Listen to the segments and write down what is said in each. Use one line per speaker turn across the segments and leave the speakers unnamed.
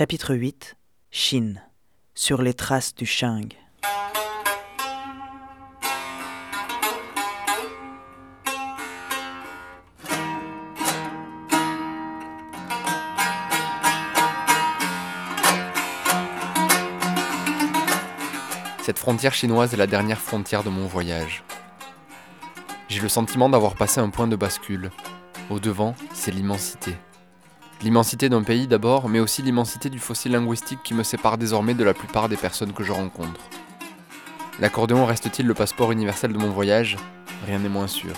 Chapitre 8 Chine Sur les traces du Shang.
Cette frontière chinoise est la dernière frontière de mon voyage. J'ai le sentiment d'avoir passé un point de bascule. Au devant, c'est l'immensité. L'immensité d'un pays d'abord, mais aussi l'immensité du fossile linguistique qui me sépare désormais de la plupart des personnes que je rencontre. L'accordéon reste-t-il le passeport universel de mon voyage? Rien n'est moins sûr.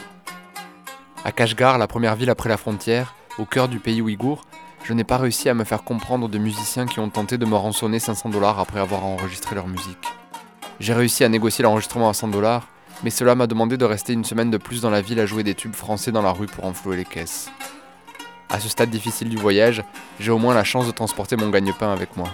À Kashgar, la première ville après la frontière, au cœur du pays ouïghour, je n'ai pas réussi à me faire comprendre de musiciens qui ont tenté de me rançonner 500 dollars après avoir enregistré leur musique. J'ai réussi à négocier l'enregistrement à 100 dollars, mais cela m'a demandé de rester une semaine de plus dans la ville à jouer des tubes français dans la rue pour enflouer les caisses. À ce stade difficile du voyage, j'ai au moins la chance de transporter mon gagne-pain avec moi.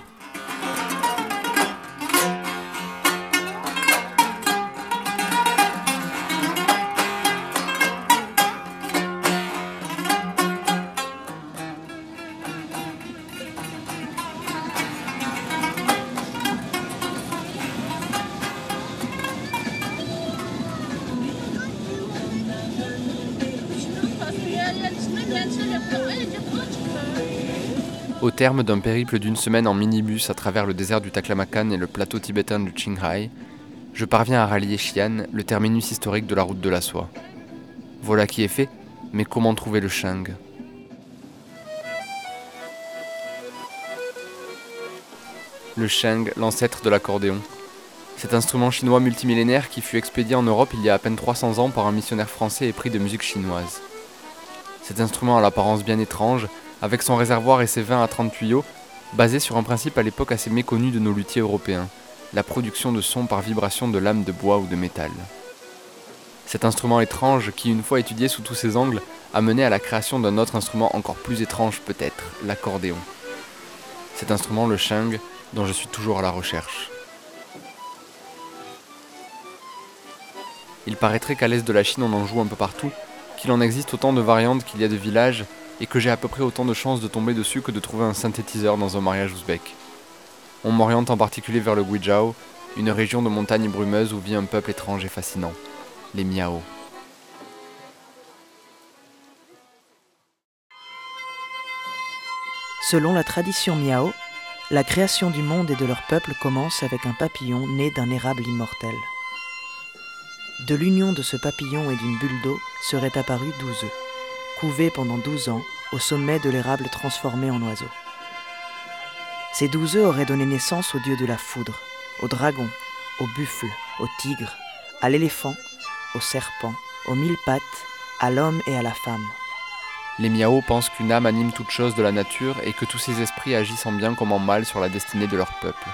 Au terme d'un périple d'une semaine en minibus à travers le désert du Taklamakan et le plateau tibétain du Qinghai, je parviens à rallier Xi'an, le terminus historique de la route de la soie. Voilà qui est fait, mais comment trouver le Shang Le Shang, l'ancêtre de l'accordéon. Cet instrument chinois multimillénaire qui fut expédié en Europe il y a à peine 300 ans par un missionnaire français épris de musique chinoise. Cet instrument à l'apparence bien étrange avec son réservoir et ses 20 à 30 tuyaux, basé sur un principe à l'époque assez méconnu de nos luthiers européens, la production de sons par vibration de lames de bois ou de métal. Cet instrument étrange, qui une fois étudié sous tous ses angles, a mené à la création d'un autre instrument encore plus étrange peut-être, l'accordéon. Cet instrument, le shang, dont je suis toujours à la recherche. Il paraîtrait qu'à l'est de la Chine on en joue un peu partout, qu'il en existe autant de variantes qu'il y a de villages, et que j'ai à peu près autant de chances de tomber dessus que de trouver un synthétiseur dans un mariage ouzbek. On m'oriente en particulier vers le Guizhou, une région de montagnes brumeuses où vit un peuple étrange et fascinant, les Miao.
Selon la tradition miao, la création du monde et de leur peuple commence avec un papillon né d'un érable immortel. De l'union de ce papillon et d'une bulle d'eau seraient apparus douze œufs couvé pendant douze ans au sommet de l'érable transformé en oiseau. Ces douze œufs auraient donné naissance au dieu de la foudre, au dragon, au buffle, au tigre, à l'éléphant, au serpent, aux mille pattes, à l'homme et à la femme.
Les Miao pensent qu'une âme anime toute chose de la nature et que tous ces esprits agissent en bien comme en mal sur la destinée de leur peuple.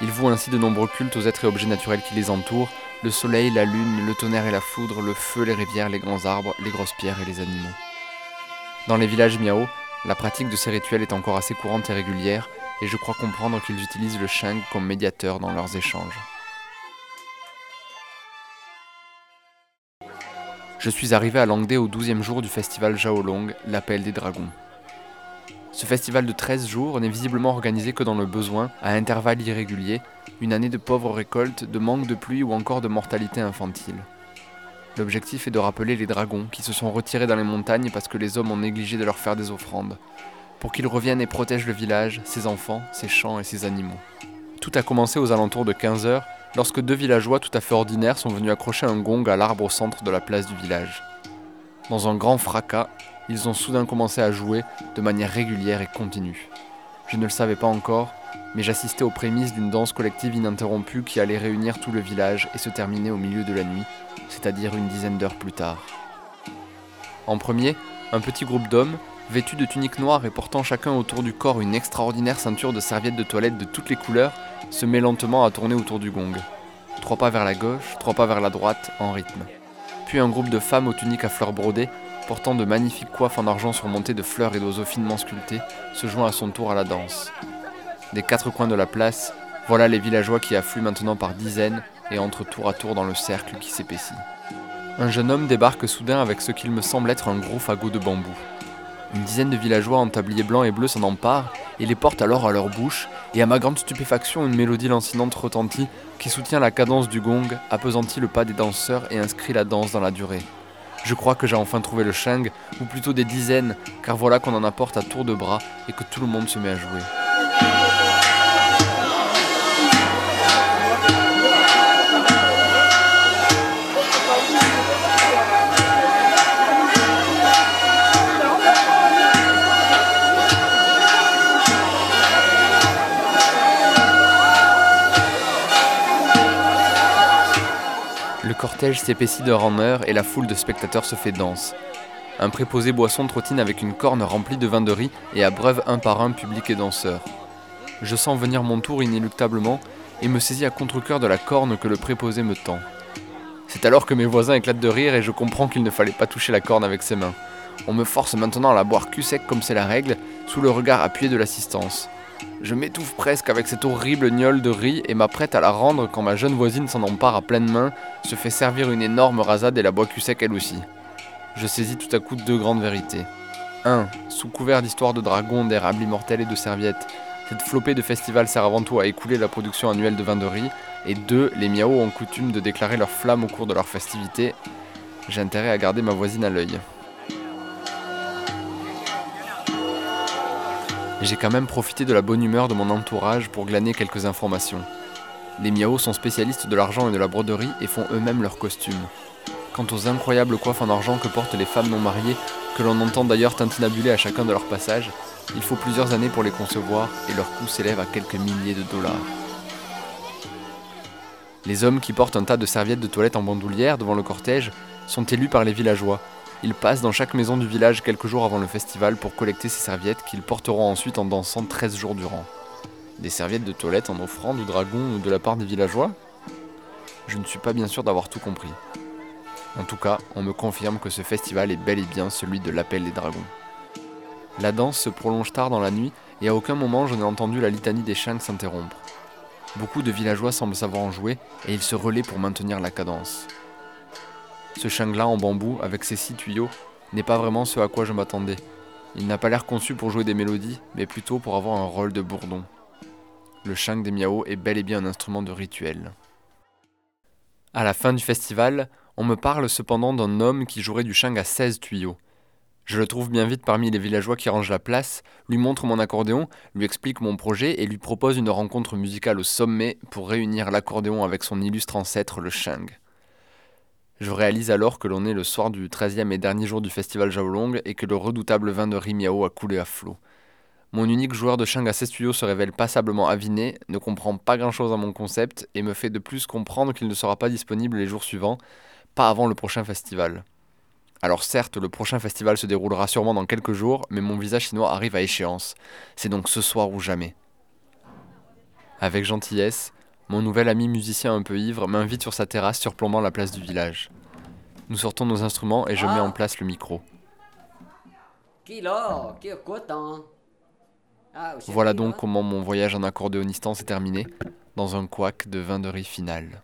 Ils vouent ainsi de nombreux cultes aux êtres et objets naturels qui les entourent, le soleil, la lune, le tonnerre et la foudre, le feu, les rivières, les grands arbres, les grosses pierres et les animaux. Dans les villages miao, la pratique de ces rituels est encore assez courante et régulière, et je crois comprendre qu'ils utilisent le shang comme médiateur dans leurs échanges. Je suis arrivé à Langdé au 12e jour du festival Jaolong, l'appel des dragons. Ce festival de 13 jours n'est visiblement organisé que dans le besoin, à intervalles irréguliers, une année de pauvres récoltes, de manque de pluie ou encore de mortalité infantile. L'objectif est de rappeler les dragons qui se sont retirés dans les montagnes parce que les hommes ont négligé de leur faire des offrandes, pour qu'ils reviennent et protègent le village, ses enfants, ses champs et ses animaux. Tout a commencé aux alentours de 15 heures, lorsque deux villageois tout à fait ordinaires sont venus accrocher un gong à l'arbre au centre de la place du village. Dans un grand fracas, ils ont soudain commencé à jouer de manière régulière et continue. Je ne le savais pas encore, mais j'assistais aux prémices d'une danse collective ininterrompue qui allait réunir tout le village et se terminer au milieu de la nuit, c'est-à-dire une dizaine d'heures plus tard. En premier, un petit groupe d'hommes, vêtus de tuniques noires et portant chacun autour du corps une extraordinaire ceinture de serviettes de toilette de toutes les couleurs, se met lentement à tourner autour du gong. Trois pas vers la gauche, trois pas vers la droite, en rythme. Puis un groupe de femmes aux tuniques à fleurs brodées portant de magnifiques coiffes en argent surmontées de fleurs et d'oiseaux finement sculptés, se joint à son tour à la danse. Des quatre coins de la place, voilà les villageois qui affluent maintenant par dizaines et entrent tour à tour dans le cercle qui s'épaissit. Un jeune homme débarque soudain avec ce qu'il me semble être un gros fagot de bambou. Une dizaine de villageois en tablier blanc et bleu s'en emparent et les portent alors à leur bouche, et à ma grande stupéfaction, une mélodie lancinante retentit qui soutient la cadence du gong, appesantit le pas des danseurs et inscrit la danse dans la durée. Je crois que j'ai enfin trouvé le shang, ou plutôt des dizaines, car voilà qu'on en apporte à tour de bras et que tout le monde se met à jouer. Cortège s'épaissit d'heure en heure et la foule de spectateurs se fait dense. Un préposé boisson trottine avec une corne remplie de vin de riz et abreuve un par un public et danseurs. Je sens venir mon tour inéluctablement et me saisis à contre-coeur de la corne que le préposé me tend. C'est alors que mes voisins éclatent de rire et je comprends qu'il ne fallait pas toucher la corne avec ses mains. On me force maintenant à la boire cul sec comme c'est la règle, sous le regard appuyé de l'assistance. Je m'étouffe presque avec cette horrible gnole de riz et m'apprête à la rendre quand ma jeune voisine s'en empare à pleine main, se fait servir une énorme rasade et la boit cul sec elle aussi. Je saisis tout à coup deux grandes vérités. 1. Sous couvert d'histoires de dragons, d'érable immortel et de serviettes, cette flopée de festival sert avant tout à écouler la production annuelle de vin de riz. Et 2. Les miaos ont coutume de déclarer leur flamme au cours de leurs festivités. J'ai intérêt à garder ma voisine à l'œil. J'ai quand même profité de la bonne humeur de mon entourage pour glaner quelques informations. Les miaos sont spécialistes de l'argent et de la broderie et font eux-mêmes leurs costumes. Quant aux incroyables coiffes en argent que portent les femmes non mariées, que l'on entend d'ailleurs tintinabuler à chacun de leurs passages, il faut plusieurs années pour les concevoir et leur coût s'élève à quelques milliers de dollars. Les hommes qui portent un tas de serviettes de toilette en bandoulière devant le cortège sont élus par les villageois. Ils passent dans chaque maison du village quelques jours avant le festival pour collecter ces serviettes qu'ils porteront ensuite en dansant 13 jours durant. Des serviettes de toilette en offrande au dragon ou de la part des villageois? Je ne suis pas bien sûr d'avoir tout compris. En tout cas, on me confirme que ce festival est bel et bien celui de l'appel des dragons. La danse se prolonge tard dans la nuit et à aucun moment je n'ai entendu la litanie des shangs s'interrompre. Beaucoup de villageois semblent savoir en jouer et ils se relaient pour maintenir la cadence. Ce shang-là en bambou, avec ses six tuyaux, n'est pas vraiment ce à quoi je m'attendais. Il n'a pas l'air conçu pour jouer des mélodies, mais plutôt pour avoir un rôle de bourdon. Le shang des miao est bel et bien un instrument de rituel. À la fin du festival, on me parle cependant d'un homme qui jouerait du shang à 16 tuyaux. Je le trouve bien vite parmi les villageois qui rangent la place, lui montre mon accordéon, lui explique mon projet et lui propose une rencontre musicale au sommet pour réunir l'accordéon avec son illustre ancêtre le shang. Je réalise alors que l'on est le soir du 13e et dernier jour du festival Jaolong et que le redoutable vin de riz miao a coulé à flot. Mon unique joueur de shang à 16 tuyaux se révèle passablement aviné, ne comprend pas grand chose à mon concept et me fait de plus comprendre qu'il ne sera pas disponible les jours suivants, pas avant le prochain festival. Alors certes, le prochain festival se déroulera sûrement dans quelques jours, mais mon visa chinois arrive à échéance. C'est donc ce soir ou jamais. Avec gentillesse, mon nouvel ami musicien un peu ivre m'invite sur sa terrasse surplombant la place du village. Nous sortons nos instruments et je mets en place le micro. Voilà donc comment mon voyage en accordéonistan s'est terminé, dans un couac de vin de riz final.